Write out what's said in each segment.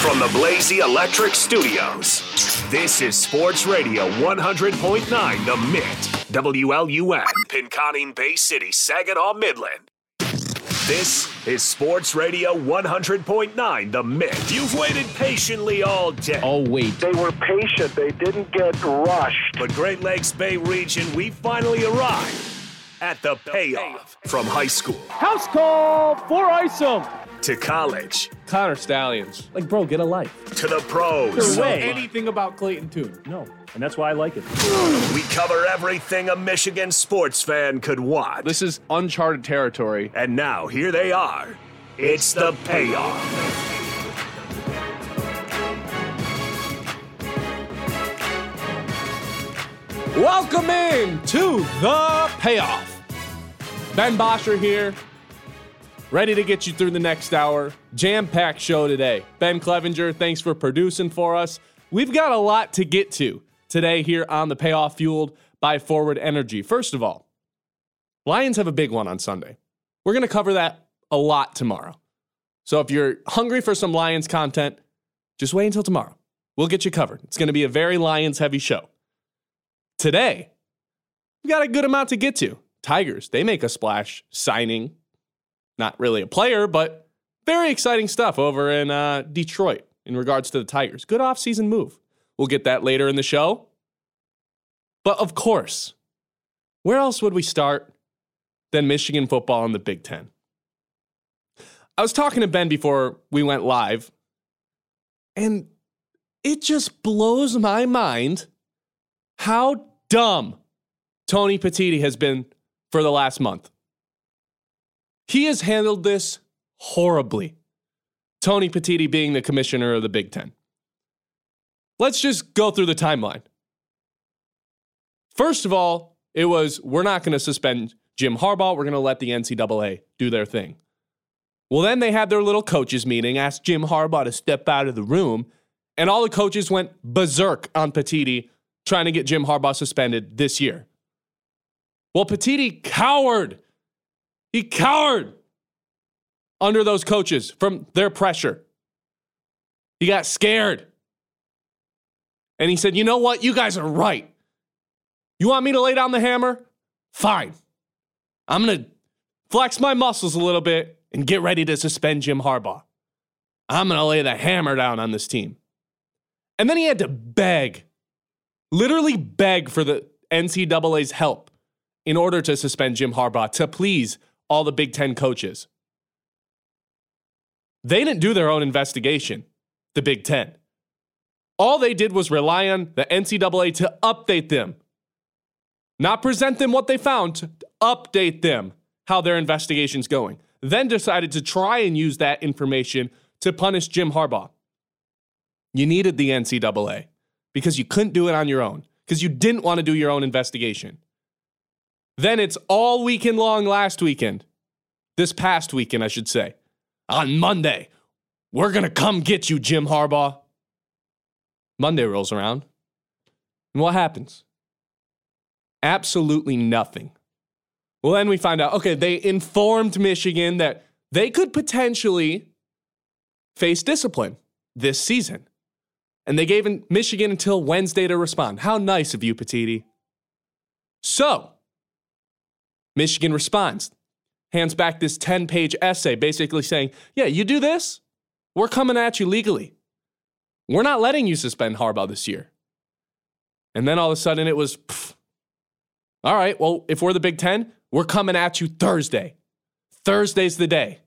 From the Blazy Electric Studios, this is Sports Radio 100.9 The Mitt, WLUN, Pinconning Bay City, Saginaw, Midland. This is Sports Radio 100.9 The Mitt. You've waited patiently all day. Oh, wait. They were patient. They didn't get rushed. But Great Lakes Bay region, we finally arrived at the payoff from high school House call for Isom. To college Connor Stalions. Like, bro, get a life. to the pros. Know anything about Clayton Tune? No, and that's why I like it. We cover everything a Michigan sports fan could want. This is uncharted territory. And now here they are. It's the payoff. Welcome in to the payoff. Ben Bosher here, ready to get you through the next hour. Jam packed show today. Ben Clevenger, thanks for producing for us. We've got a lot to get to today here on the payoff fueled by Forward Energy. First of all, Lions have a big one on Sunday. We're going to cover that a lot tomorrow. So if you're hungry for some Lions content, just wait until tomorrow. We'll get you covered. It's going to be a very Lions heavy show. Today, we've got a good amount to get to. Tigers, they make a splash signing, not really a player, but very exciting stuff over in uh, Detroit in regards to the Tigers. Good offseason move. We'll get that later in the show. But of course, where else would we start than Michigan football in the Big Ten? I was talking to Ben before we went live, and it just blows my mind how dumb Tony Petitti has been for the last month. He has handled this horribly. Tony Petitti being the commissioner of the Big Ten. Let's just go through the timeline. First of all, it was we're not going to suspend Jim Harbaugh. We're going to let the NCAA do their thing. Well, then they had their little coaches meeting, asked Jim Harbaugh to step out of the room, and all the coaches went berserk on Petitti trying to get Jim Harbaugh suspended this year. Well, Petitti cowered. He cowered under those coaches from their pressure. He got scared. And he said, You know what? You guys are right. You want me to lay down the hammer? Fine. I'm going to flex my muscles a little bit and get ready to suspend Jim Harbaugh. I'm going to lay the hammer down on this team. And then he had to beg, literally beg for the NCAA's help in order to suspend Jim Harbaugh to please all the Big Ten coaches. They didn't do their own investigation, the Big Ten. All they did was rely on the NCAA to update them, not present them what they found, update them how their investigation's going. Then decided to try and use that information to punish Jim Harbaugh. You needed the NCAA because you couldn't do it on your own, because you didn't want to do your own investigation. Then it's all weekend long last weekend, this past weekend, I should say. On Monday, we're going to come get you, Jim Harbaugh. Monday rolls around. And what happens? Absolutely nothing. Well, then we find out okay, they informed Michigan that they could potentially face discipline this season. And they gave Michigan until Wednesday to respond. How nice of you, Petitti. So, Michigan responds, hands back this 10 page essay basically saying, Yeah, you do this, we're coming at you legally. We're not letting you suspend Harbaugh this year. And then all of a sudden it was, pff, all right, well, if we're the Big Ten, we're coming at you Thursday. Thursday's the day.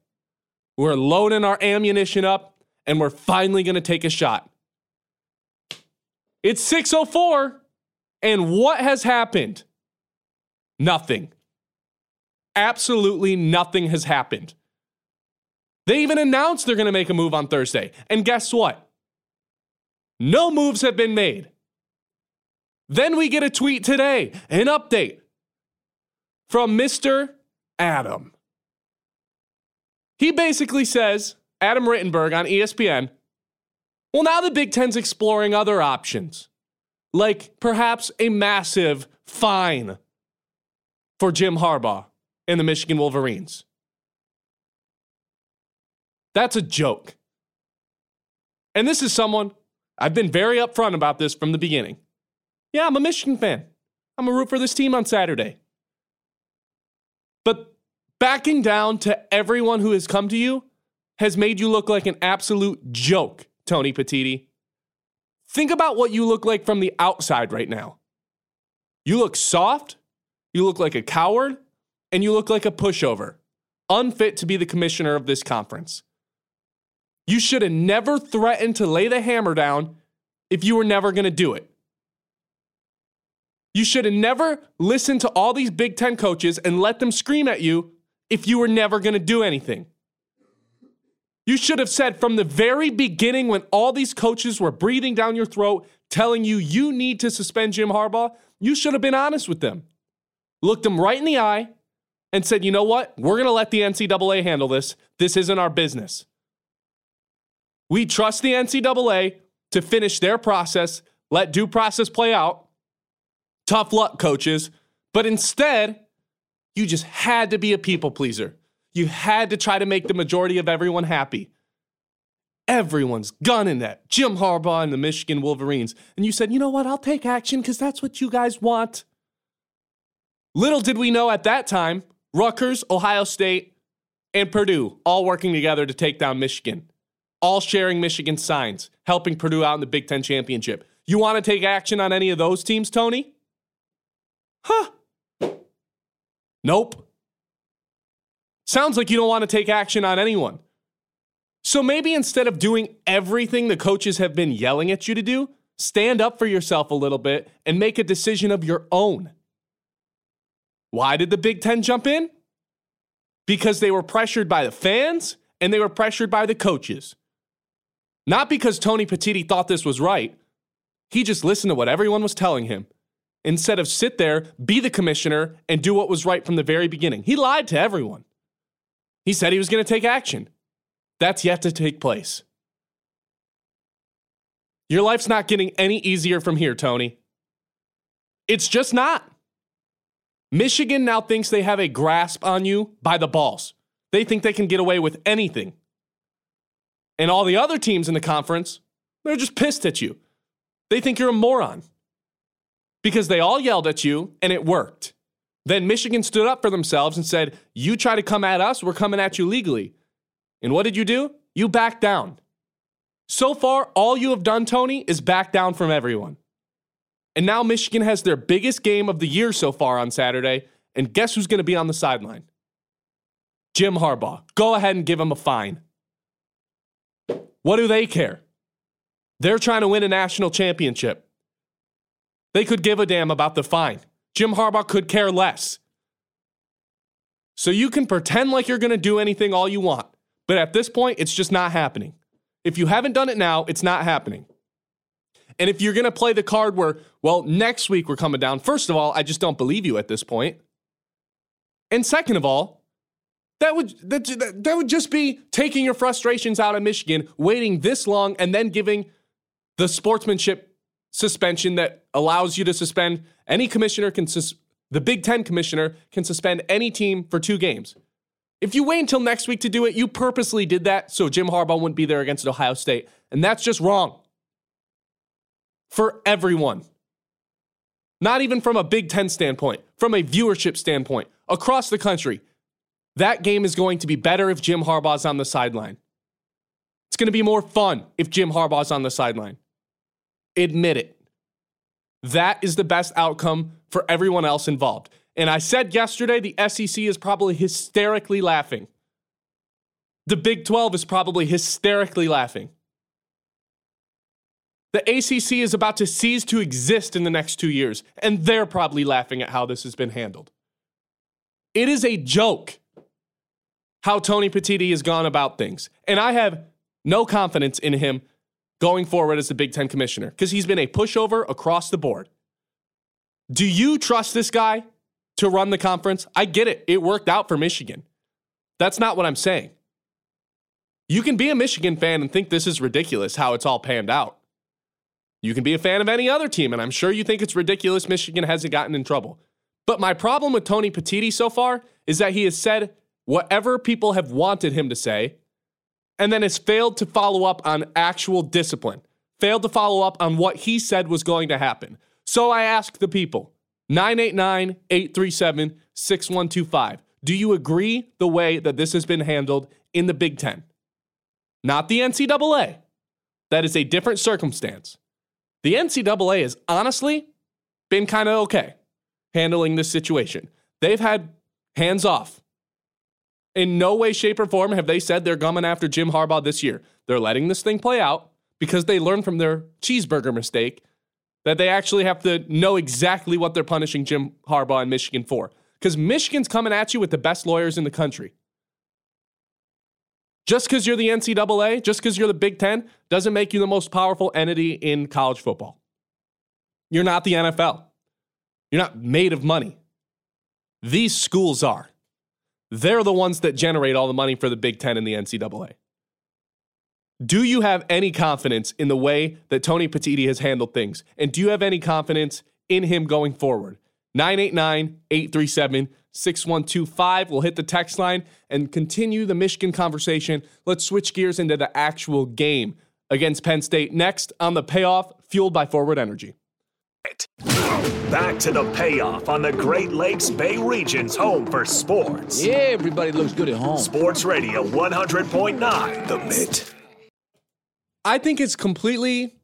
We're loading our ammunition up and we're finally going to take a shot. It's 604 and what has happened? Nothing. Absolutely nothing has happened. They even announced they're going to make a move on Thursday. And guess what? No moves have been made. Then we get a tweet today, an update from Mr. Adam. He basically says, Adam Rittenberg on ESPN, well, now the Big Ten's exploring other options, like perhaps a massive fine for Jim Harbaugh and the Michigan Wolverines. That's a joke. And this is someone I've been very upfront about this from the beginning. Yeah, I'm a Michigan fan. I'm a root for this team on Saturday. But backing down to everyone who has come to you has made you look like an absolute joke, Tony Petitti. Think about what you look like from the outside right now. You look soft, you look like a coward, and you look like a pushover, unfit to be the commissioner of this conference. You should have never threatened to lay the hammer down if you were never going to do it. You should have never listened to all these Big Ten coaches and let them scream at you if you were never going to do anything. You should have said from the very beginning when all these coaches were breathing down your throat, telling you you need to suspend Jim Harbaugh, you should have been honest with them. Looked them right in the eye and said, you know what? We're going to let the NCAA handle this. This isn't our business. We trust the NCAA to finish their process, let due process play out. Tough luck, coaches. But instead, you just had to be a people pleaser. You had to try to make the majority of everyone happy. Everyone's gunning that Jim Harbaugh and the Michigan Wolverines. And you said, you know what? I'll take action because that's what you guys want. Little did we know at that time, Rutgers, Ohio State, and Purdue all working together to take down Michigan, all sharing Michigan signs, helping Purdue out in the Big Ten championship. You want to take action on any of those teams, Tony? Huh. Nope. Sounds like you don't want to take action on anyone. So maybe instead of doing everything the coaches have been yelling at you to do, stand up for yourself a little bit and make a decision of your own. Why did the Big Ten jump in? Because they were pressured by the fans and they were pressured by the coaches. Not because Tony Petitti thought this was right. He just listened to what everyone was telling him instead of sit there, be the commissioner, and do what was right from the very beginning. He lied to everyone. He said he was going to take action. That's yet to take place. Your life's not getting any easier from here, Tony. It's just not. Michigan now thinks they have a grasp on you by the balls. They think they can get away with anything. And all the other teams in the conference, they're just pissed at you. They think you're a moron because they all yelled at you and it worked. Then Michigan stood up for themselves and said, You try to come at us, we're coming at you legally. And what did you do? You backed down. So far, all you have done, Tony, is back down from everyone. And now Michigan has their biggest game of the year so far on Saturday. And guess who's going to be on the sideline? Jim Harbaugh. Go ahead and give him a fine. What do they care? They're trying to win a national championship. They could give a damn about the fine. Jim Harbaugh could care less. So you can pretend like you're going to do anything all you want, but at this point, it's just not happening. If you haven't done it now, it's not happening. And if you're going to play the card where, well, next week we're coming down, first of all, I just don't believe you at this point. And second of all, that would that, that that would just be taking your frustrations out of Michigan, waiting this long and then giving the sportsmanship suspension that allows you to suspend any commissioner can sus- the Big 10 commissioner can suspend any team for 2 games. If you wait until next week to do it, you purposely did that so Jim Harbaugh wouldn't be there against Ohio State, and that's just wrong. For everyone. Not even from a Big 10 standpoint, from a viewership standpoint, across the country. That game is going to be better if Jim Harbaugh's on the sideline. It's going to be more fun if Jim Harbaugh's on the sideline. Admit it. That is the best outcome for everyone else involved. And I said yesterday the SEC is probably hysterically laughing. The Big 12 is probably hysterically laughing. The ACC is about to cease to exist in the next two years, and they're probably laughing at how this has been handled. It is a joke how Tony Petitti has gone about things. And I have no confidence in him going forward as the Big Ten commissioner because he's been a pushover across the board. Do you trust this guy to run the conference? I get it. It worked out for Michigan. That's not what I'm saying. You can be a Michigan fan and think this is ridiculous how it's all panned out. You can be a fan of any other team, and I'm sure you think it's ridiculous Michigan hasn't gotten in trouble. But my problem with Tony Petitti so far is that he has said whatever people have wanted him to say and then has failed to follow up on actual discipline, failed to follow up on what he said was going to happen. So I ask the people 989 837 6125. Do you agree the way that this has been handled in the Big Ten? Not the NCAA. That is a different circumstance. The NCAA has honestly been kind of okay handling this situation. They've had hands off. In no way, shape, or form have they said they're coming after Jim Harbaugh this year. They're letting this thing play out because they learned from their cheeseburger mistake that they actually have to know exactly what they're punishing Jim Harbaugh in Michigan for. Because Michigan's coming at you with the best lawyers in the country. Just because you're the NCAA, just because you're the Big Ten, doesn't make you the most powerful entity in college football. You're not the NFL. You're not made of money. These schools are. They're the ones that generate all the money for the Big Ten and the NCAA. Do you have any confidence in the way that Tony Petitti has handled things? And do you have any confidence in him going forward? 989 837 6125. We'll hit the text line and continue the Michigan conversation. Let's switch gears into the actual game against Penn State next on the payoff fueled by Forward Energy. Back to the payoff on the Great Lakes Bay region's home for sports. Yeah, everybody looks good at home. Sports Radio 100.9 The Mitt. I think it's completely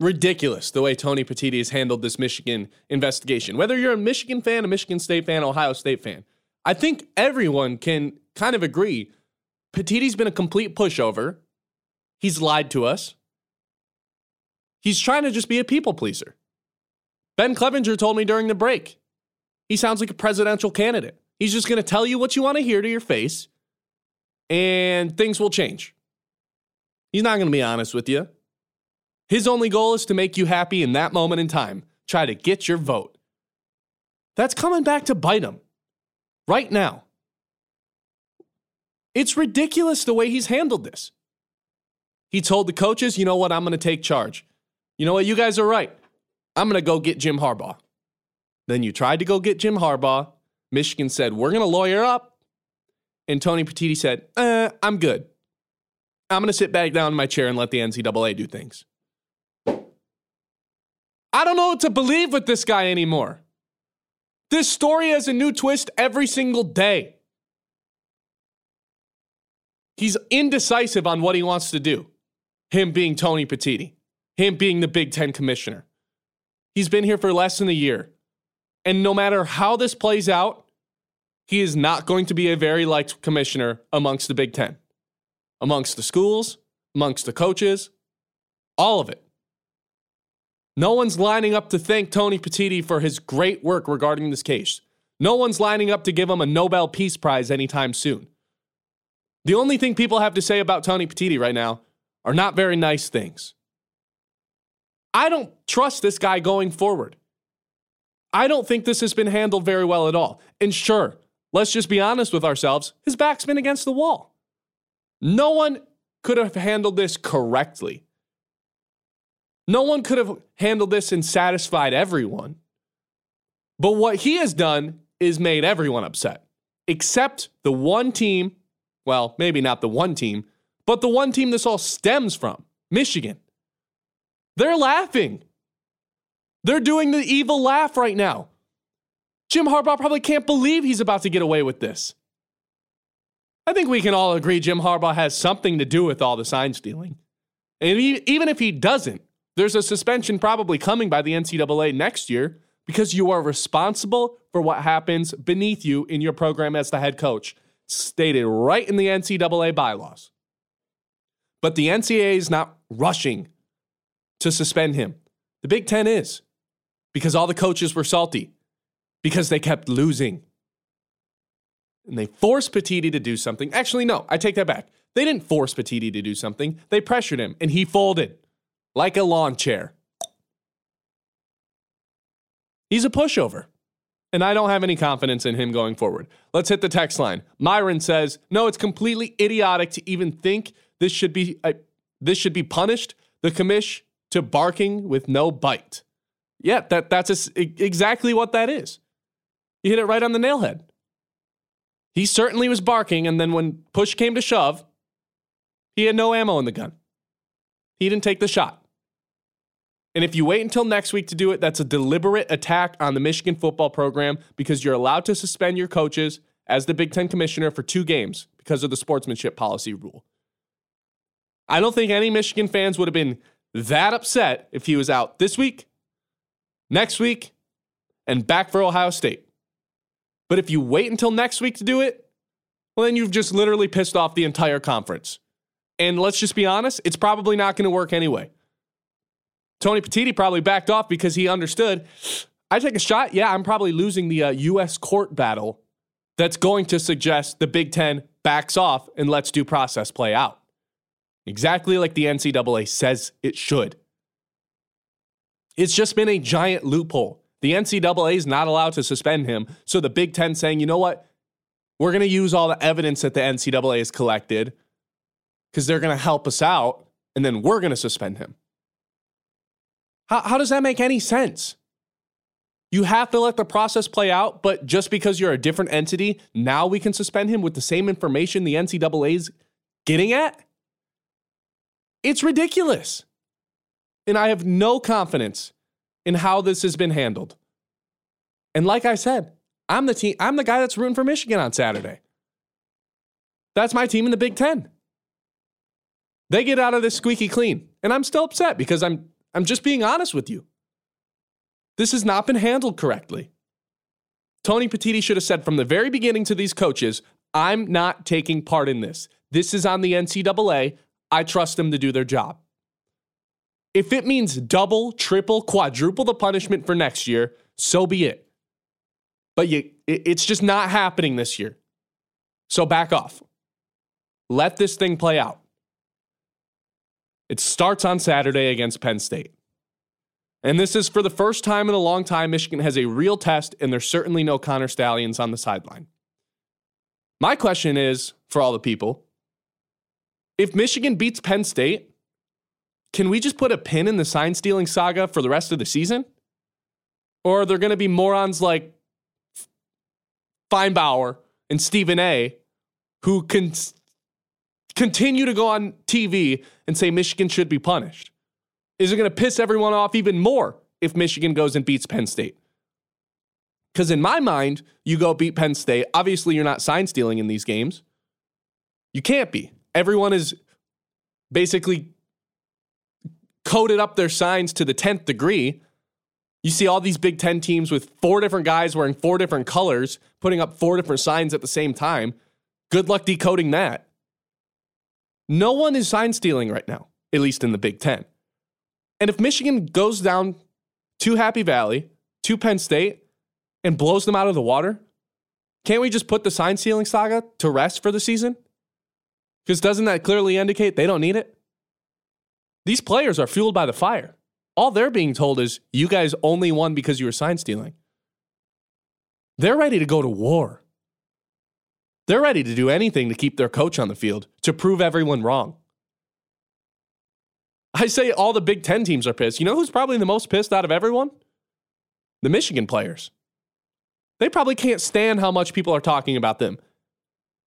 ridiculous the way Tony Petitti has handled this Michigan investigation. Whether you're a Michigan fan, a Michigan State fan, Ohio State fan, I think everyone can kind of agree Petitti's been a complete pushover. He's lied to us. He's trying to just be a people pleaser. Ben Clevenger told me during the break he sounds like a presidential candidate. He's just going to tell you what you want to hear to your face, and things will change. He's not going to be honest with you. His only goal is to make you happy in that moment in time, try to get your vote. That's coming back to bite him right now. It's ridiculous the way he's handled this. He told the coaches, you know what, I'm going to take charge. You know what, you guys are right. I'm going to go get Jim Harbaugh. Then you tried to go get Jim Harbaugh. Michigan said, we're going to lawyer up. And Tony Petitti said, uh, I'm good. I'm going to sit back down in my chair and let the NCAA do things. I don't know what to believe with this guy anymore. This story has a new twist every single day. He's indecisive on what he wants to do. Him being Tony Petitti, him being the Big Ten commissioner. He's been here for less than a year. And no matter how this plays out, he is not going to be a very liked commissioner amongst the Big Ten, amongst the schools, amongst the coaches, all of it. No one's lining up to thank Tony Petitti for his great work regarding this case. No one's lining up to give him a Nobel Peace Prize anytime soon. The only thing people have to say about Tony Petitti right now are not very nice things. I don't trust this guy going forward. I don't think this has been handled very well at all. And sure, let's just be honest with ourselves his back's been against the wall. No one could have handled this correctly. No one could have handled this and satisfied everyone. But what he has done is made everyone upset, except the one team, well, maybe not the one team, but the one team this all stems from Michigan. They're laughing. They're doing the evil laugh right now. Jim Harbaugh probably can't believe he's about to get away with this. I think we can all agree Jim Harbaugh has something to do with all the sign stealing. And even if he doesn't, there's a suspension probably coming by the NCAA next year because you are responsible for what happens beneath you in your program as the head coach, stated right in the NCAA bylaws. But the NCAA is not rushing to suspend him. The Big Ten is because all the coaches were salty because they kept losing. And they forced Petitti to do something. Actually, no, I take that back. They didn't force Petitti to do something, they pressured him and he folded like a lawn chair. He's a pushover. And I don't have any confidence in him going forward. Let's hit the text line. Myron says, "No, it's completely idiotic to even think this should be uh, this should be punished. The commish to barking with no bite." Yeah, that that's a, exactly what that is. You hit it right on the nail head. He certainly was barking, and then when push came to shove, He had no ammo in the gun. He didn't take the shot. And if you wait until next week to do it, that's a deliberate attack on the Michigan football program because you're allowed to suspend your coaches as the Big Ten commissioner for two games because of the sportsmanship policy rule. I don't think any Michigan fans would have been that upset if he was out this week, next week, and back for Ohio State. But if you wait until next week to do it, well, then you've just literally pissed off the entire conference. And let's just be honest, it's probably not going to work anyway. Tony Petitti probably backed off because he understood I take a shot. Yeah, I'm probably losing the uh, U.S. court battle that's going to suggest the Big Ten backs off and lets due process play out. Exactly like the NCAA says it should. It's just been a giant loophole. The NCAA is not allowed to suspend him. So the Big Ten saying, you know what? We're going to use all the evidence that the NCAA has collected because they're going to help us out, and then we're going to suspend him. How, how does that make any sense? You have to let the process play out, but just because you're a different entity, now we can suspend him with the same information the NCAA's getting at? It's ridiculous. And I have no confidence in how this has been handled. And like I said, I'm the team I'm the guy that's rooting for Michigan on Saturday. That's my team in the Big 10. They get out of this squeaky clean, and I'm still upset because I'm I'm just being honest with you. This has not been handled correctly. Tony Petitti should have said from the very beginning to these coaches, I'm not taking part in this. This is on the NCAA. I trust them to do their job. If it means double, triple, quadruple the punishment for next year, so be it. But you, it's just not happening this year. So back off. Let this thing play out. It starts on Saturday against Penn State. And this is for the first time in a long time, Michigan has a real test, and there's certainly no Connor Stalions on the sideline. My question is for all the people if Michigan beats Penn State, can we just put a pin in the sign stealing saga for the rest of the season? Or are there going to be morons like Finebaum and Stephen A who can continue to go on TV and say Michigan should be punished? Is it going to piss everyone off even more if Michigan goes and beats Penn State? Because in my mind, you go beat Penn State. Obviously, you're not sign stealing in these games. You can't be. Everyone is basically coded up their signs to the 10th degree. You see all these Big Ten teams with four different guys wearing four different colors, putting up four different signs at the same time. Good luck decoding that. No one is sign stealing right now, at least in the Big Ten. And if Michigan goes down to Happy Valley, to Penn State, and blows them out of the water, can't we just put the sign stealing saga to rest for the season? Because doesn't that clearly indicate they don't need it? These players are fueled by the fire. All they're being told is you guys only won because you were sign stealing. They're ready to go to war. They're ready to do anything to keep their coach on the field, to prove everyone wrong. I say all the Big Ten teams are pissed. You know who's probably the most pissed out of everyone? The Michigan players. They probably can't stand how much people are talking about them.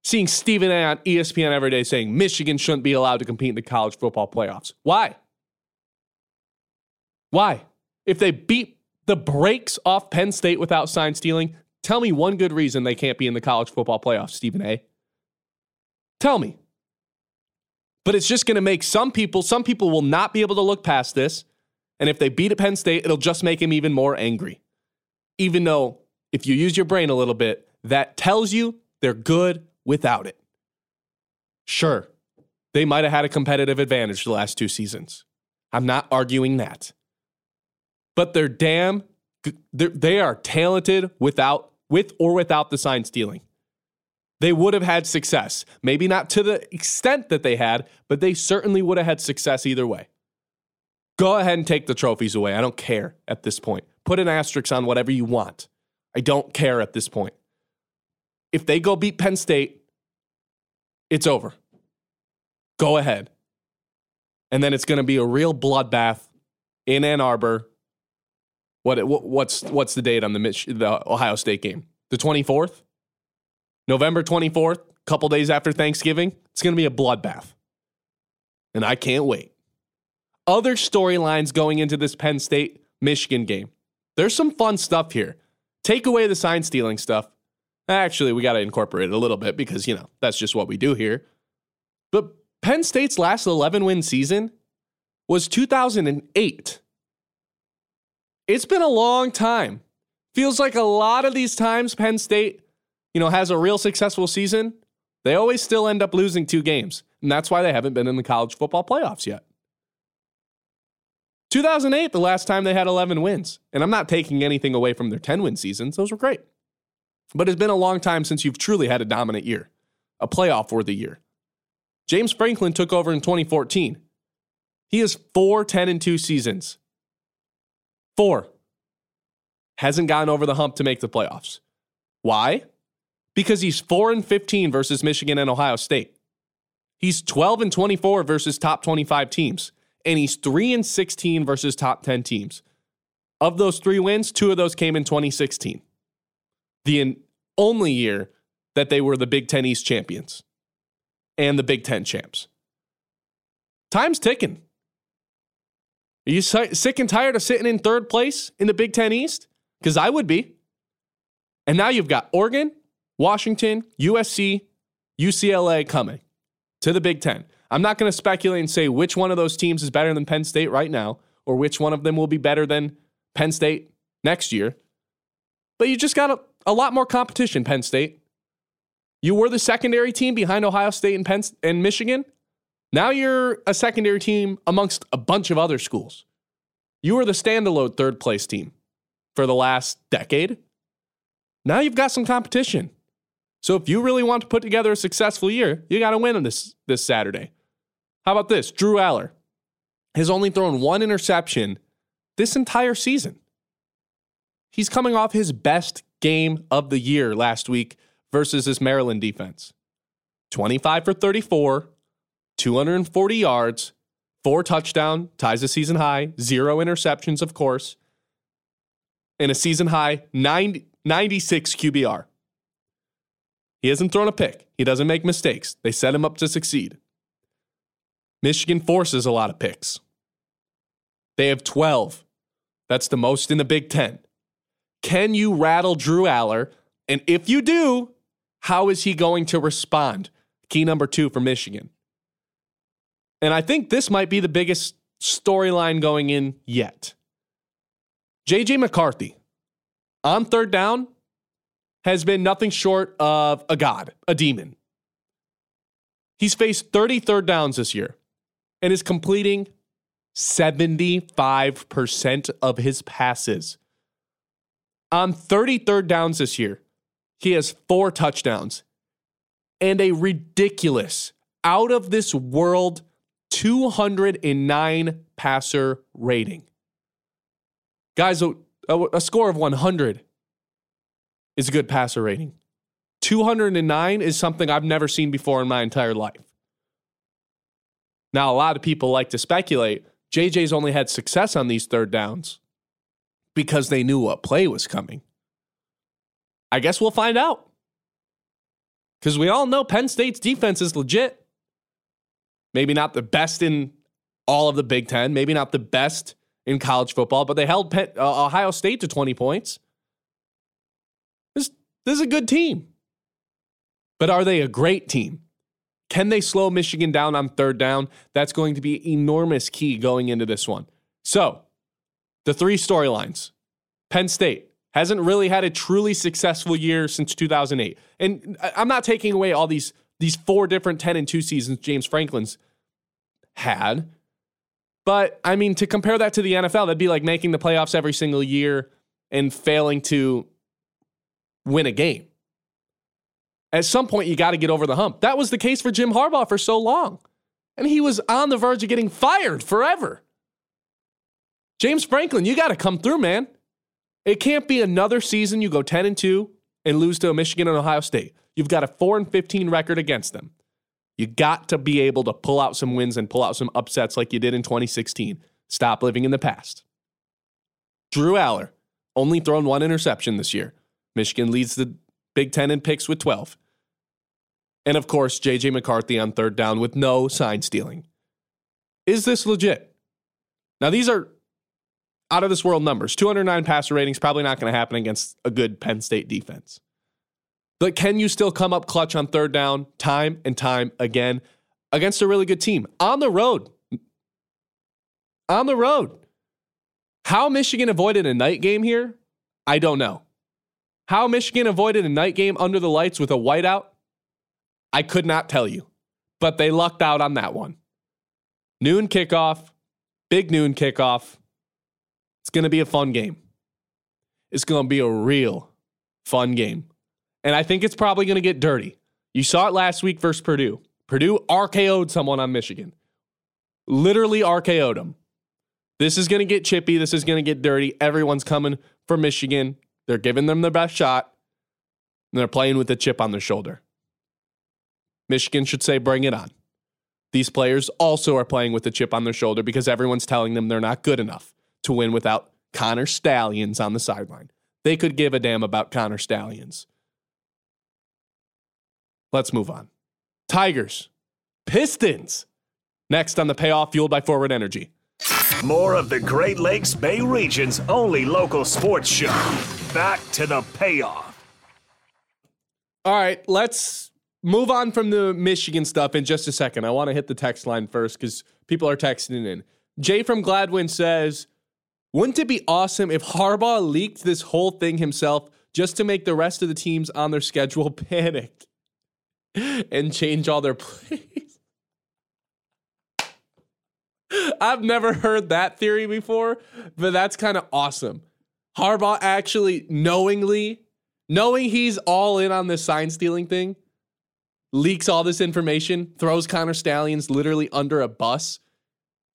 Seeing Stephen A on ESPN every day saying Michigan shouldn't be allowed to compete in the college football playoffs. Why? Why? If they beat the brakes off Penn State without sign stealing, tell me one good reason they can't be in the college football playoffs, Stephen A. Tell me. But it's just going to make some people, some people will not be able to look past this. And if they beat at Penn State, it'll just make him even more angry. Even though, if you use your brain a little bit, that tells you they're good without it. Sure, they might have had a competitive advantage the last two seasons. I'm not arguing that. But they're damn, they're, they are talented without, with or without the sign stealing they would have had success. Maybe not to the extent that they had, but they certainly would have had success either way. Go ahead and take the trophies away. I don't care at this point. Put an asterisk on whatever you want. I don't care at this point. If they go beat Penn State, it's over. Go ahead. And then it's going to be a real bloodbath in Ann Arbor. What, what's what's the date on the the Ohio State game? The 24th? November 24th, couple days after Thanksgiving, it's going to be a bloodbath. and I can't wait. Other storylines going into this Penn State Michigan game. There's some fun stuff here. Take away the sign stealing stuff. Actually, we got to incorporate it a little bit because, you know, that's just what we do here. But Penn State's last 11 win season was 2008. It's been a long time. Feels like a lot of these times Penn State, you know, has a real successful season, they always still end up losing two games. And that's why they haven't been in the college football playoffs yet. 2008, the last time they had 11 wins. And I'm not taking anything away from their 10 win seasons, those were great. But it's been a long time since you've truly had a dominant year, a playoff worthy year. James Franklin took over in 2014. He has four 10 and 2 seasons. Four. Hasn't gotten over the hump to make the playoffs. Why? Because he's 4 and 15 versus Michigan and Ohio State. He's 12 and 24 versus top 25 teams and he's 3 and 16 versus top 10 teams. Of those 3 wins, 2 of those came in 2016. The only year that they were the Big 10 East champions and the Big 10 champs. Time's ticking. Are you sick and tired of sitting in third place in the Big 10 East? Cuz I would be. And now you've got Oregon, Washington, USC, UCLA coming to the Big 10. I'm not going to speculate and say which one of those teams is better than Penn State right now or which one of them will be better than Penn State next year. But you just got a, a lot more competition, Penn State. You were the secondary team behind Ohio State and Penn and Michigan. Now you're a secondary team amongst a bunch of other schools. You were the standalone third place team for the last decade. Now you've got some competition. So if you really want to put together a successful year, you got to win on this this Saturday. How about this? Drew Allar has only thrown one interception this entire season. He's coming off his best game of the year last week versus this Maryland defense 25 for 34, 240 yards, four touchdown, ties a season high, zero interceptions, of course, and a season high 90, 96 QBR. He hasn't thrown a pick. He doesn't make mistakes. They set him up to succeed. Michigan forces a lot of picks. They have 12. That's the most in the Big Ten. Can you rattle Drew Allar? And if you do, how is he going to respond? Key number two for Michigan. And I think this might be the biggest storyline going in yet. JJ McCarthy on third down has been nothing short of a god, a demon. He's faced 30 third downs this year and is completing 75% of his passes. On 33rd downs this year, he has four touchdowns and a ridiculous, out of this world 209 passer rating. Guys, a, a, score of 100 is a good passer rating. 209 is something I've never seen before in my entire life. Now, a lot of people like to speculate JJ's only had success on these third downs because they knew what play was coming. I guess we'll find out. Because we all know Penn State's defense is legit. Maybe not the best in all of the Big Ten, maybe not the best in college football, but they held Penn, uh, Ohio State to 20 points. This, this is a good team. But are they a great team? Can they slow Michigan down on third down? That's going to be enormous key going into this one. So, the three storylines. Penn State hasn't really had a truly successful year since 2008. And I'm not taking away all these these four different 10 and 2 seasons James Franklin's had. But I mean to compare that to the NFL, that'd be like making the playoffs every single year and failing to win a game. At some point, you got to get over the hump. That was the case for Jim Harbaugh for so long. And he was on the verge of getting fired forever. James Franklin, you got to come through, man. It can't be another season you go 10 and 2 and lose to Michigan and Ohio State. You've got a 4 and 15 record against them. You got to be able to pull out some wins and pull out some upsets like you did in 2016. Stop living in the past. Drew Allar, only thrown one interception this year. Michigan leads the Big Ten in picks with 12. And of course, JJ McCarthy on third down with no sign stealing. Is this legit? Now, these are out of this world numbers. 209 passer ratings, probably not going to happen against a good Penn State defense. But can you still come up clutch on third down time and time again against a really good team on the road? On the road. How Michigan avoided a night game here, I don't know. How Michigan avoided a night game under the lights with a whiteout, I could not tell you. But they lucked out on that one. Noon kickoff, big noon kickoff. It's going to be a fun game. It's going to be a real fun game. And I think it's probably going to get dirty. You saw it last week versus Purdue. Purdue RKO'd someone on Michigan. Literally RKO'd them. This is going to get chippy. This is going to get dirty. Everyone's coming for Michigan. They're giving them their best shot. And they're playing with a chip on their shoulder. Michigan should say, bring it on. These players also are playing with a chip on their shoulder because everyone's telling them they're not good enough to win without Connor Stalions on the sideline. They could give a damn about Connor Stalions. Let's move on. Tigers, Pistons. Next on the payoff fueled by Forward Energy. More of the Great Lakes Bay region's only local sports show. Back to the payoff. All right, let's move on from the Michigan stuff in just a second. I want to hit the text line first because people are texting in. Jay from Gladwin says, Wouldn't it be awesome if Harbaugh leaked this whole thing himself just to make the rest of the teams on their schedule panic and change all their plays? I've never heard that theory before, but that's kind of awesome. Harbaugh actually knowingly, knowing he's all in on this sign stealing thing, leaks all this information, throws Connor Stalions literally under a bus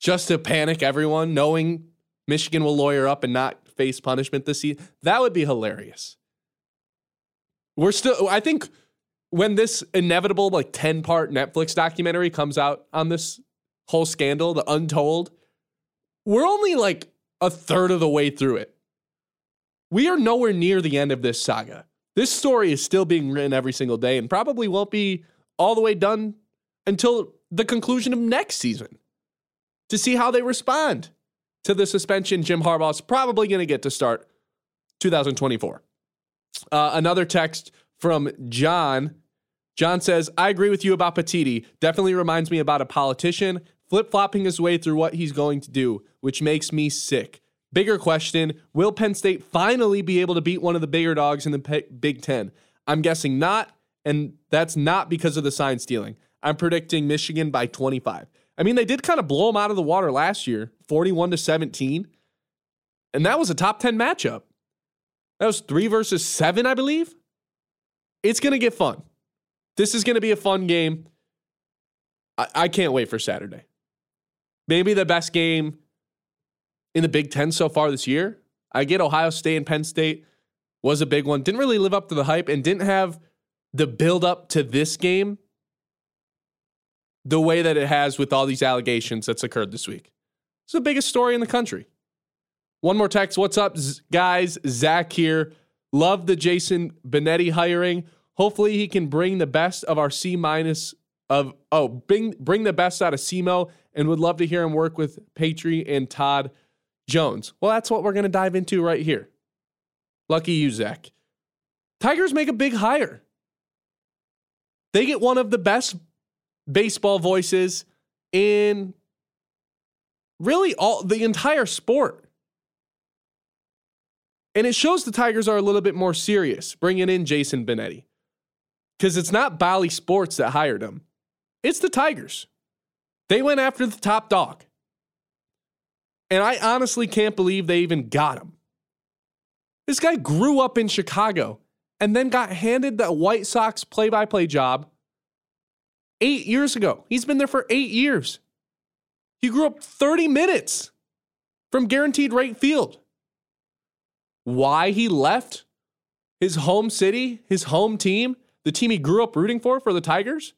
just to panic everyone, knowing Michigan will lawyer up and not face punishment this season. That would be hilarious. We're still, I think when this inevitable like 10 part Netflix documentary comes out on this whole scandal, the untold, we're only like a third of the way through it. We are nowhere near the end of this saga. This story is still being written every single day and probably won't be all the way done until the conclusion of next season to see how they respond to the suspension Jim Harbaugh's probably going to get to start 2024. Uh, another text from John. John says, I agree with you about Petitti. Definitely reminds me about a politician flip flopping his way through what he's going to do, which makes me sick. Bigger question Will Penn State finally be able to beat one of the bigger dogs in the Big Ten? I'm guessing not, and that's not because of the sign stealing. I'm predicting Michigan by 25. I mean, they did kind of blow them out of the water last year, 41 to 17. And that was a top 10 matchup. That was three versus seven, I believe. It's going to get fun. This is going to be a fun game. I-, I can't wait for Saturday. Maybe the best game in the Big Ten so far this year. I get Ohio State and Penn State was a big one. Didn't really live up to the hype and didn't have the build up to this game the way that it has with all these allegations that's occurred this week. It's the biggest story in the country. One more text. What's up, guys? Zach here. Love the Jason Benetti hiring. Hopefully, he can bring the best of our C minus of oh bring bring the best out of SEMO, and would love to hear him work with Petry and Todd Jones. Well, that's what we're going to dive into right here. Lucky you, Zach. Tigers make a big hire. They get one of the best baseball voices in really all the entire sport. And it shows the Tigers are a little bit more serious bringing in Jason Benetti. Because it's not Bally Sports that hired him, it's the Tigers. They went after the top dog. And I honestly can't believe they even got him. This guy grew up in Chicago and then got handed the White Sox play by play job eight years ago. He's been there for eight years. He grew up 30 minutes from guaranteed rate field. Why he left his home city, his home team, the team he grew up rooting for, for the Tigers?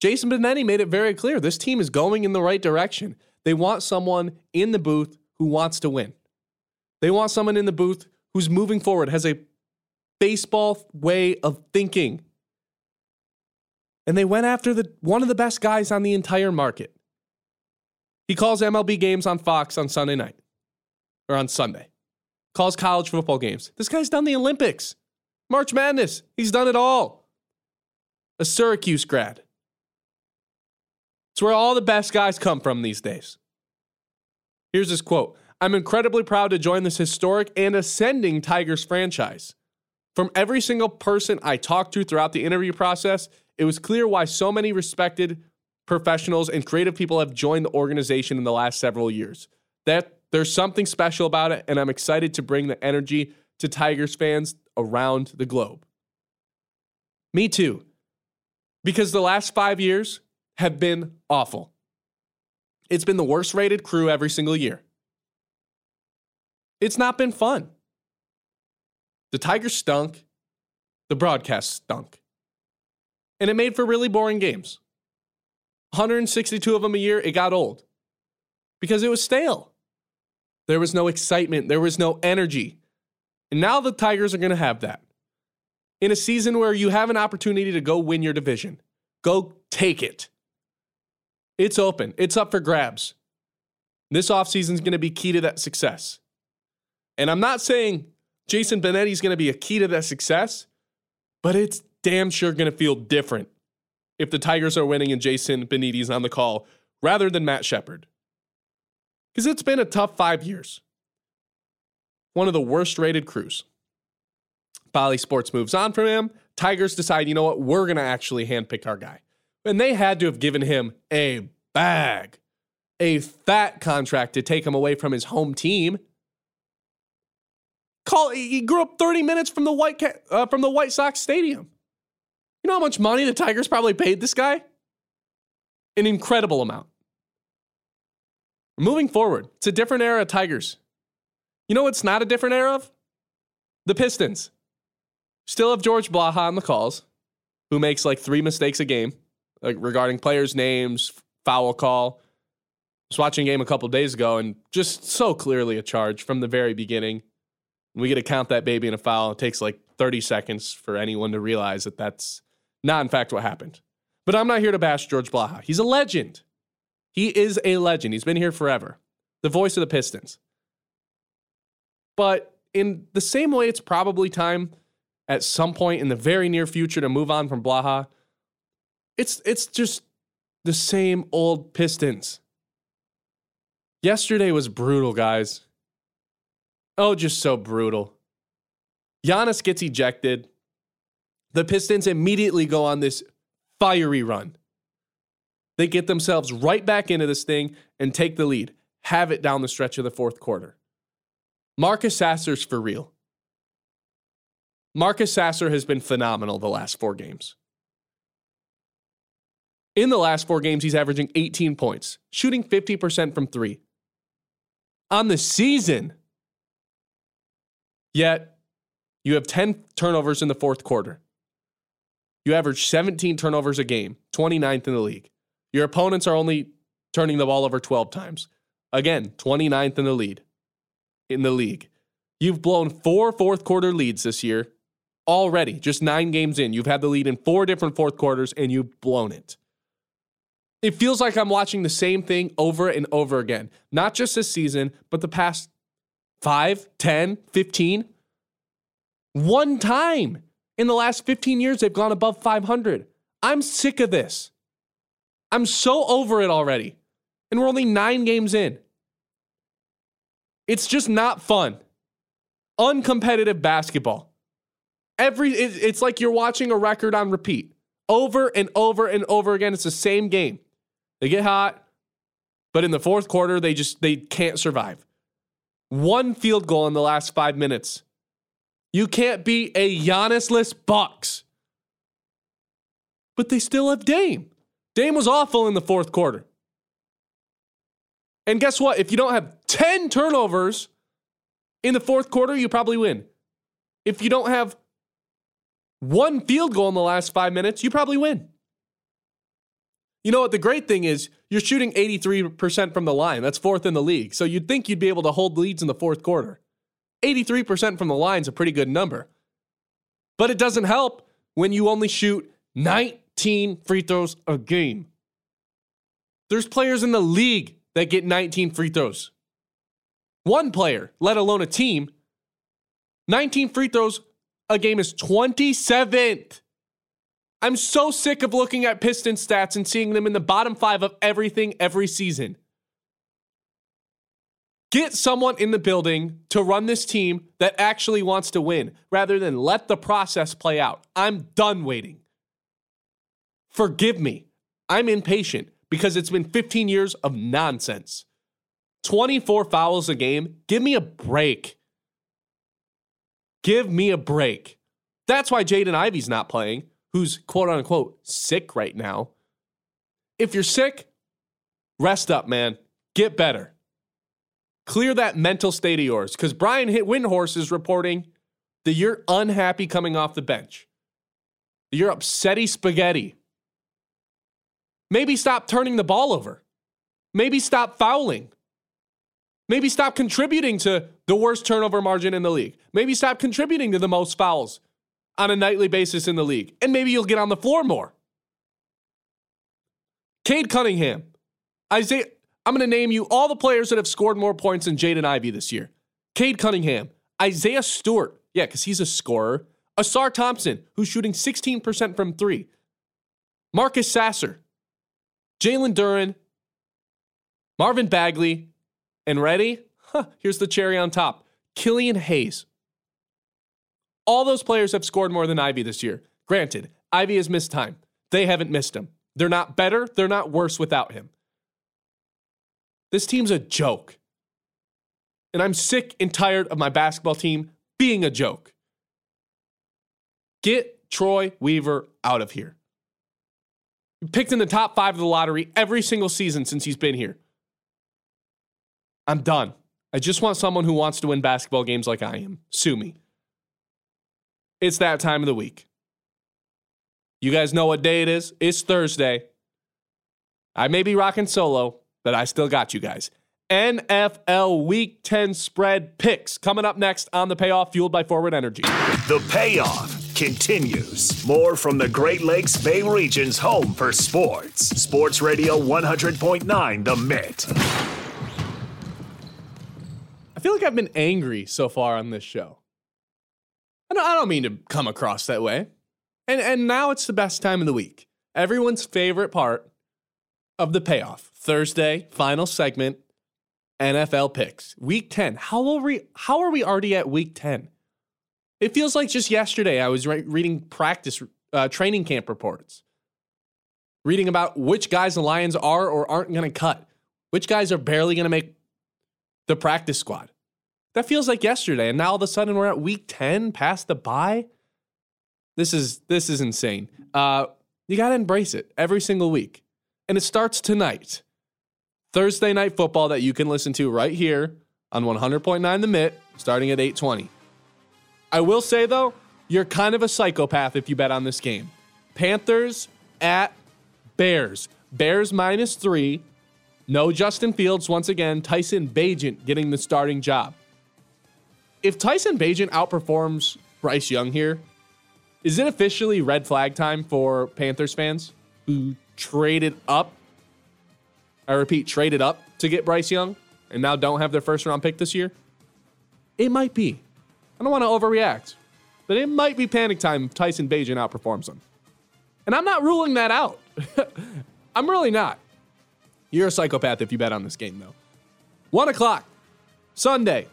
Jason Benetti made it very clear this team is going in the right direction. They want someone in the booth who wants to win. They want someone in the booth who's moving forward, has a baseball way of thinking. And they went after the one of the best guys on the entire market. He calls MLB games on Fox on Sunday night or on Sunday. Calls college football games. This guy's done the Olympics, March Madness. He's done it all. A Syracuse grad. It's where all the best guys come from these days. Here's his quote I'm incredibly proud to join this historic and ascending Tigers franchise. From every single person I talked to throughout the interview process, it was clear why so many respected professionals and creative people have joined the organization in the last several years. That there's something special about it, and I'm excited to bring the energy to Tigers fans around the globe. Me too. Because the last five years have been awful. It's been the worst rated crew every single year. It's not been fun. The Tigers stunk. The broadcast stunk. And it made for really boring games. 162 of them a year, it got old because it was stale. There was no excitement, there was no energy. And now the Tigers are going to have that. In a season where you have an opportunity to go win your division, go take it. It's open, it's up for grabs. This offseason is going to be key to that success. And I'm not saying Jason Benetti is going to be a key to that success, but it's damn sure going to feel different if the Tigers are winning and Jason Benetti's on the call rather than Matt Shepard. Because it's been a tough five years. One of the worst rated crews. Bally Sports moves on from him. Tigers decide, you know what, we're going to actually handpick our guy. And they had to have given him a bag, a fat contract to take him away from his home team. Call he grew up 30 minutes from the White uh, from the White Sox stadium. You know how much money the Tigers probably paid this guy? An incredible amount. Moving forward, it's a different era of Tigers. You know what's not a different era of? The Pistons. Still have George Blaha on the calls, who makes like three mistakes a game, like regarding players' names, foul call. I was watching a game a couple days ago and just so clearly a charge from the very beginning. We get to count that baby in a foul. It takes like 30 seconds for anyone to realize that that's not, in fact, what happened. But I'm not here to bash George Blaha. He's a legend. He is a legend. He's been here forever. The voice of the Pistons. But in the same way, it's probably time at some point in the very near future to move on from Blaha. It's it's just the same old Pistons. Yesterday was brutal, guys. Oh, just so brutal. Giannis gets ejected. The Pistons immediately go on this fiery run. They get themselves right back into this thing and take the lead, have it down the stretch of the fourth quarter. Marcus Sasser's for real. Marcus Sasser has been phenomenal the last four games. In the last four games, he's averaging 18 points, shooting 50% from three. On the season, yet you have 10 turnovers in the fourth quarter. You average 17 turnovers a game, 29th in the league. Your opponents are only turning the ball over 12 times. Again, 29th in the lead in the league. You've blown four fourth quarter leads this year already, just nine games in. You've had the lead in four different fourth quarters and you've blown it. It feels like I'm watching the same thing over and over again, not just this season, but the past 5, 10, 15. One time in the last 15 years, they've gone above 500. I'm sick of this. I'm so over it already. And we're only nine games in. It's just not fun. Uncompetitive basketball. Every it's like you're watching a record on repeat. Over and over and over again. It's the same game. They get hot, but in the fourth quarter, they just they can't survive. One field goal in the last five minutes you can't be a Giannisless Bucks. But they still have Dame. Dame was awful in the fourth quarter. And guess what? If you don't have 10 turnovers in the fourth quarter, you probably win. If you don't have one field goal in the last five minutes, you probably win. You know what? The great thing is you're shooting 83% from the line. That's fourth in the league. So you'd think you'd be able to hold leads in the fourth quarter. 83% from the line is a pretty good number. But it doesn't help when you only shoot 19 free throws a game. There's players in the league that get 19 free throws. One player, let alone a team. 19 free throws a game is 27th. I'm so sick of looking at Piston stats and seeing them in the bottom five of everything every season. Get someone in the building to run this team that actually wants to win rather than let the process play out. I'm done waiting. Forgive me. I'm impatient because it's been 15 years of nonsense. 24 fouls a game. Give me a break. Give me a break. That's why Jaden Ivey's not playing, who's quote unquote sick right now. If you're sick, rest up, man. Get better. Clear that mental state of yours because Brian Hit Windhorst is reporting that you're unhappy coming off the bench. You're upsetty spaghetti. Maybe stop turning the ball over. Maybe stop fouling. Maybe stop contributing to the worst turnover margin in the league. Maybe stop contributing to the most fouls on a nightly basis in the league. And maybe you'll get on the floor more. Cade Cunningham. Isaiah, I'm going to name you all the players that have scored more points than Jaden Ivey this year. Cade Cunningham, Isaiah Stewart, yeah, because he's a scorer. Ausar Thompson, who's shooting 16% from three. Marcus Sasser, Jalen Duren, Marvin Bagley, and ready? Huh, here's the cherry on top Killian Hayes. All those players have scored more than Ivey this year. Granted, Ivey has missed time. They haven't missed him. They're not better, they're not worse without him. This team's a joke. And I'm sick and tired of my basketball team being a joke. Get Troy Weaver out of here. Picked in the top five of the lottery every single season since he's been here. I'm done. I just want someone who wants to win basketball games like I am. Sue me. It's that time of the week. You guys know what day it is? It's Thursday. I may be rocking solo, but I still got you guys. NFL Week 10 spread picks coming up next on the payoff fueled by Forward Energy. The payoff continues. More from the Great Lakes Bay region's home for sports. Sports Radio 100.9 The Mitt. I feel like I've been angry so far on this show. I don't, I don't mean to come across that way. And, and now it's the best time of the week. Everyone's favorite part of the payoff. Thursday, final segment, NFL picks. Week 10. How are we, how are we already at week 10? It feels like just yesterday I was re- reading practice uh, training camp reports, reading about which guys the Lions are or aren't going to cut, which guys are barely going to make the practice squad. That feels like yesterday, and now all of a sudden we're at week 10 past the bye. This is this is insane. Uh, you got to embrace it every single week. And it starts tonight. Thursday night football that you can listen to right here on 100.9 The Mitt starting at 8:20. I will say though, you're kind of a psychopath if you bet on this game. Panthers at Bears. Bears minus 3. No Justin Fields once again. Tyson Bagent getting the starting job if Tyson Bagent outperforms Bryce Young here, is it officially red flag time for Panthers fans who traded up? I repeat, traded up to get Bryce Young and now don't have their first round pick this year? It might be. I don't want to overreact, but it might be panic time if Tyson Bagent outperforms them. And I'm not ruling that out. I'm really not. You're a psychopath if you bet on this game, though. One o'clock, Sunday,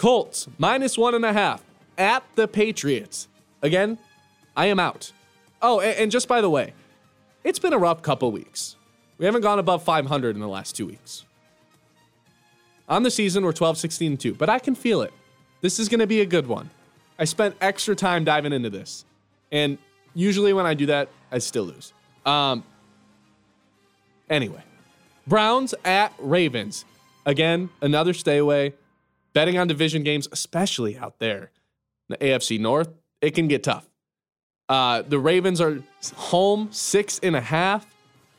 Colts minus one and a half at the Patriots. Again, I am out. Oh, and, and just by the way, it's been a rough couple weeks. We haven't gone above 500 in the last two weeks. On the season, we're 12, 16, 2, but I can feel it. This is going to be a good one. I spent extra time diving into this. And usually when I do that, I still lose. Um, anyway, Browns at Ravens. Again, another stay away betting on division games, especially out there, the AFC North, it can get tough. Uh, the Ravens are home six and a half.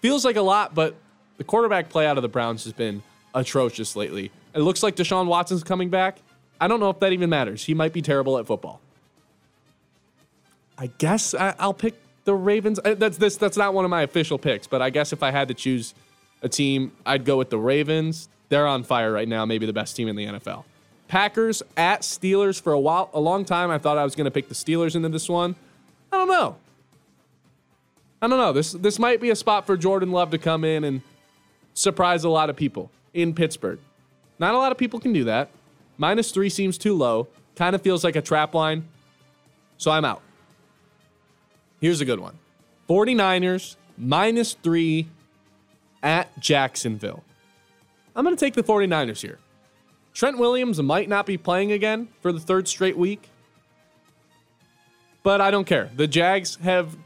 Feels like a lot, but the quarterback play out of the Browns has been atrocious lately. It looks like Deshaun Watson's coming back. I don't know if that even matters. He might be terrible at football. I guess I, will pick the Ravens. Uh, that's this. That's not one of my official picks, but I guess if I had to choose a team, I'd go with the Ravens. They're on fire right now, maybe the best team in the NFL. Packers at Steelers for a while, a long time. I thought I was going to pick the Steelers into this one. I don't know. I don't know. This this might be a spot for Jordan Love to come in and surprise a lot of people in Pittsburgh. Not a lot of people can do that. Minus three seems too low. Kind of feels like a trap line. So I'm out. Here's a good one 49ers minus three at Jacksonville. I'm going to take the 49ers here. Trent Williams might not be playing again for the third straight week, but I don't care. The Jags have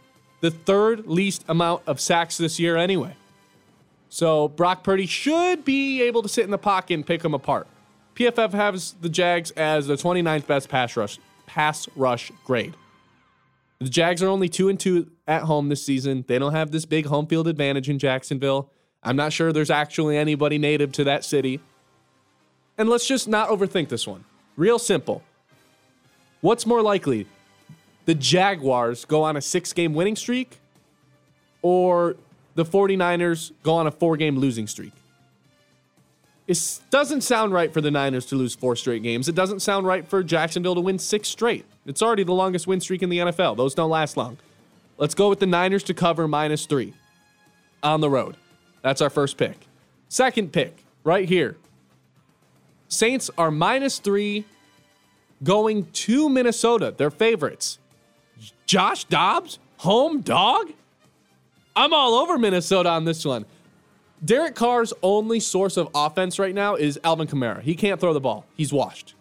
the third least amount of sacks this year anyway. So Brock Purdy should be able to sit in the pocket and pick them apart. PFF has the Jags as the 29th best pass rush pass rush grade. The Jags are only 2 and 2 at home this season. They don't have this big home field advantage in Jacksonville. I'm not sure there's actually anybody native to that city. And let's just not overthink this one. Real simple. What's more likely? The Jaguars go on a six game winning streak or the 49ers go on a four game losing streak? It doesn't sound right for the Niners to lose four straight games. It doesn't sound right for Jacksonville to win six straight. It's already the longest win streak in the NFL. Those don't last long. Let's go with the Niners to cover minus three on the road. That's our first pick. Second pick, right here. Saints are minus three going to Minnesota. They're favorites. Josh Dobbs, home dog? I'm all over Minnesota on this one. Derek Carr's only source of offense right now is Alvin Kamara. He can't throw the ball. He's washed.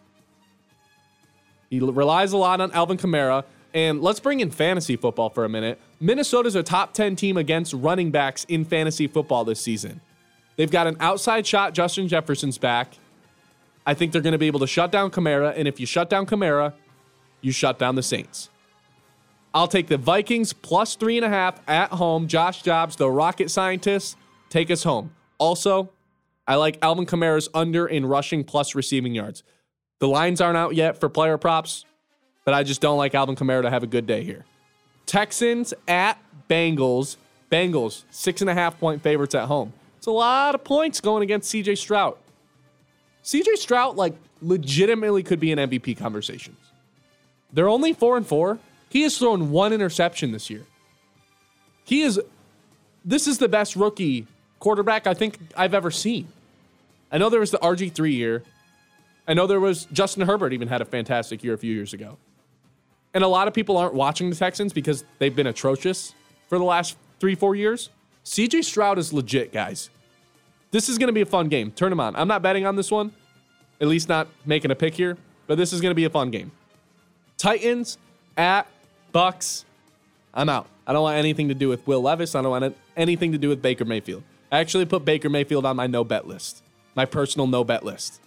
He relies a lot on Alvin Kamara. And let's bring in fantasy football for a minute. Minnesota's a top 10 team against running backs in fantasy football this season. They've got an outside shot. Justin Jefferson's back. I think they're going to be able to shut down Kamara. And if you shut down Kamara, you shut down the Saints. I'll take the Vikings plus three and a half at home. Josh Dobbs, the rocket scientist, take us home. Also, I like Alvin Kamara's under in rushing plus receiving yards. The lines aren't out yet for player props, but I just don't like Alvin Kamara to have a good day here. Texans at Bengals. Bengals, six and a half point favorites at home. It's a lot of points going against CJ Stroud. CJ Stroud, like, legitimately could be in MVP conversations. They're only four and four. He has thrown one interception this year. He is, this is the best rookie quarterback I think I've ever seen. I know there was the RG3 year. I know there was Justin Herbert even had a fantastic year a few years ago. And a lot of people aren't watching the Texans because they've been atrocious for the last three, four years. CJ Stroud is legit, guys. This is going to be a fun game. Turn them on. I'm not betting on this one, at least not making a pick here, but this is going to be a fun game. Titans at Bucks. I'm out. I don't want anything to do with Will Levis. I don't want anything to do with Baker Mayfield. I actually put Baker Mayfield on my no bet list, my personal no bet list.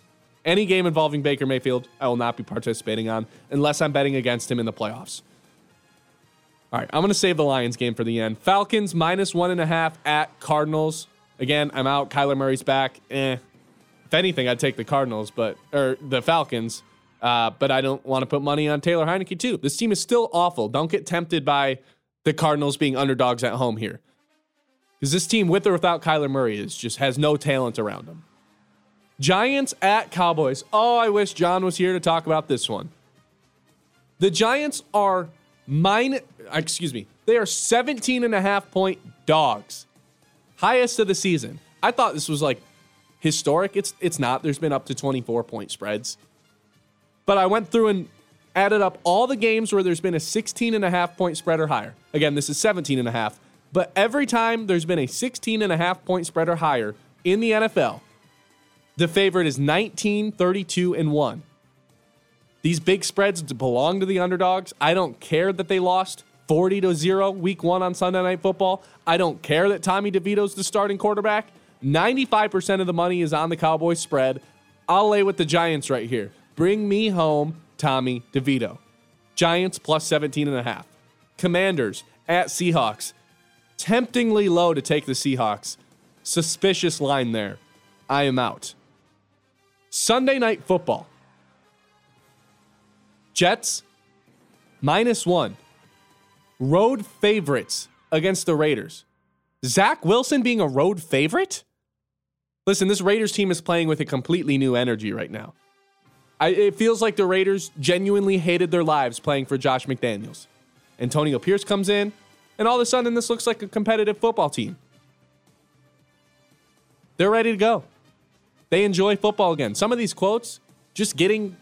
Any game involving Baker Mayfield, I will not be participating on unless I'm betting against him in the playoffs. All right, I'm going to save the Lions game for the end. Falcons minus one and a half at Cardinals. Again, I'm out. Kyler Murray's back. Eh. If anything, I'd take the Cardinals, but or the Falcons. Uh, but I don't want to put money on Taylor Heinicke too. This team is still awful. Don't get tempted by the Cardinals being underdogs at home here. Because this team, with or without Kyler Murray, is just has no talent around them. Giants at Cowboys. Oh, I wish John was here to talk about this one. The Giants are mine, excuse me, they are 17 and a half point dogs. Highest of the season. I thought this was like historic. It's it's not. There's been up to 24 point spreads. But I went through and added up all the games where there's been a 16 and a half point spread or higher. Again, this is 17 and a half. But every time there's been a 16 and a half point spread or higher in the NFL, the favorite is 19, 32, and 1. These big spreads belong to the underdogs. I don't care that they lost 40 to 0 week one on Sunday Night Football. I don't care that Tommy DeVito's the starting quarterback. 95% of the money is on the Cowboys spread. I'll lay with the Giants right here. Bring me home, Tommy DeVito. Giants plus 17 and a half. Commanders at Seahawks temptingly low to take the Seahawks. Suspicious line there. I am out. Sunday night football. Jets minus one. Road favorites against the Raiders. Zach Wilson being a road favorite? Listen, this Raiders team is playing with a completely new energy right now. I, it feels like the Raiders genuinely hated their lives playing for Josh McDaniels. Antonio Pierce comes in, and all of a sudden, this looks like a competitive football team. They're ready to go. They enjoy football again. Some of these quotes, just getting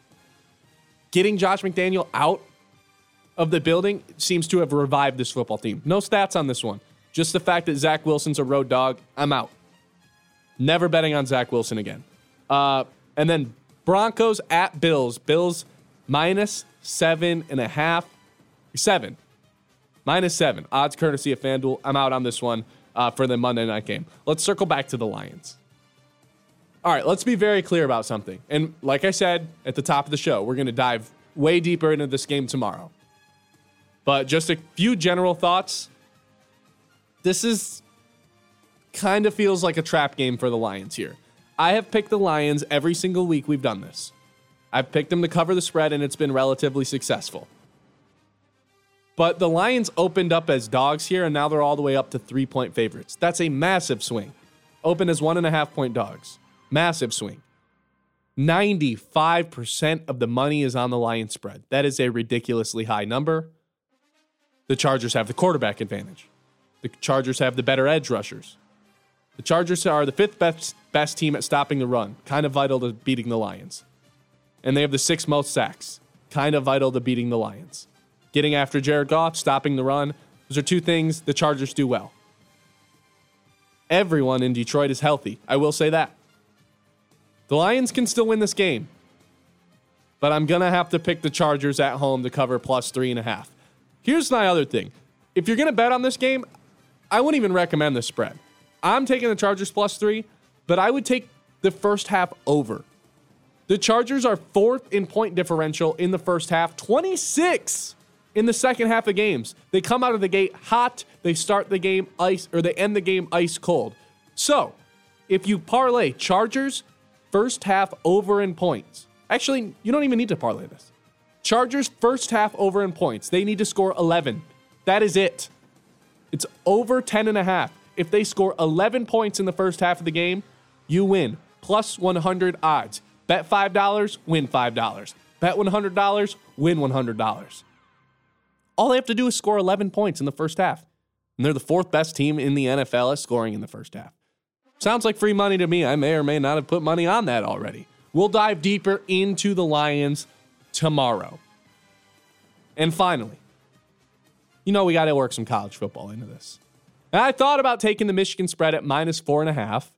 getting Josh McDaniel out of the building seems to have revived this football team. No stats on this one. Just the fact that Zach Wilson's a road dog. I'm out. Never betting on Zach Wilson again. Uh, and then Broncos at Bills. Bills minus seven and a half. Seven. Minus seven. Odds courtesy of FanDuel. I'm out on this one uh, for the Monday night game. Let's circle back to the Lions. All right, let's be very clear about something. And like I said at the top of the show, we're going to dive way deeper into this game tomorrow. But just a few general thoughts. This is kind of feels like a trap game for the Lions here. I have picked the Lions every single week we've done this. I've picked them to cover the spread, and it's been relatively successful. But the Lions opened up as dogs here, and now they're all the way up to three point favorites. That's a massive swing. Open as one and a half point dogs. Massive swing. 95% of the money is on the Lions spread. That is a ridiculously high number. The Chargers have the quarterback advantage. The Chargers have the better edge rushers. The Chargers are the fifth best, best team at stopping the run, kind of vital to beating the Lions. And they have the sixth most sacks, kind of vital to beating the Lions. Getting after Jared Goff, stopping the run, those are two things the Chargers do well. Everyone in Detroit is healthy. I will say that. The Lions can still win this game, but I'm going to have to pick the Chargers at home to cover plus three and a half. Here's my other thing. If you're going to bet on this game, I wouldn't even recommend the spread. I'm taking the Chargers plus three, but I would take the first half over. The Chargers are fourth in point differential in the first half, 26 in the second half of games. They come out of the gate hot, they start the game ice, or they end the game ice cold. So, if you parlay Chargers first half over in points, actually, you don't even need to parlay this. Chargers first half over in points. They need to score 11. That is it. It's over 10 and a half. If they score 11 points in the first half of the game, you win. Plus 100 odds. Bet $5, win $5. Bet $100, win $100. All they have to do is score 11 points in the first half. And they're the fourth best team in the NFL at scoring in the first half. Sounds like free money to me. I may or may not have put money on that already. We'll dive deeper into the Lions tomorrow. And finally, you know, we got to work some college football into this. And I thought about taking the Michigan spread at minus four and a half,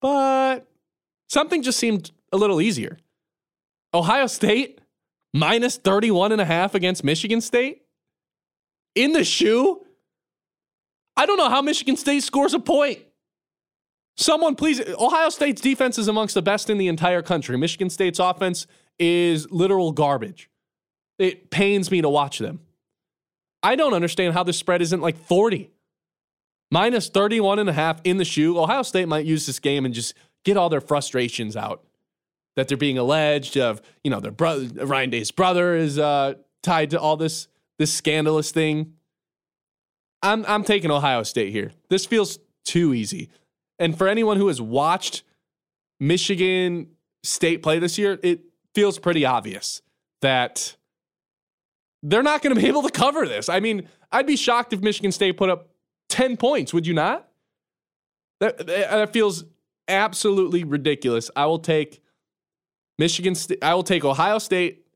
but something just seemed a little easier. Ohio State minus 31 and a half against Michigan State in the shoe. I don't know how Michigan State scores a point. Someone please, Ohio State's defense is amongst the best in the entire country. Michigan State's offense is literal garbage. It pains me to watch them. I don't understand how the spread isn't like 40. Minus 31 and a half in the shoe. Ohio State might use this game and just get all their frustrations out that they're being alleged of, you know, their brother Ryan Day's brother is uh, tied to all this this scandalous thing. I'm I'm taking Ohio State here. This feels too easy. And for anyone who has watched Michigan State play this year, it feels pretty obvious that they're not going to be able to cover this. I mean, I'd be shocked if Michigan State put up 10 points, would you not? That, that feels absolutely ridiculous. I will take Michigan State, I will take Ohio State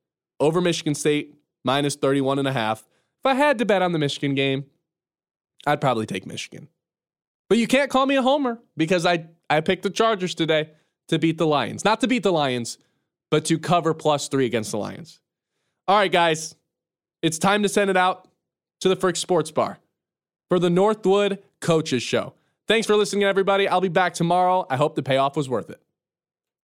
over Michigan State minus 31 and a half. If I had to bet on the Michigan game, I'd probably take Michigan. But you can't call me a homer because I, I picked the Chargers today to beat the Lions. Not to beat the Lions, but to cover plus three against the Lions. All right, guys, it's time to send it out to the Frick Sports Bar for the Northwood Coaches Show. Thanks for listening, everybody. I'll be back tomorrow. I hope the payoff was worth it.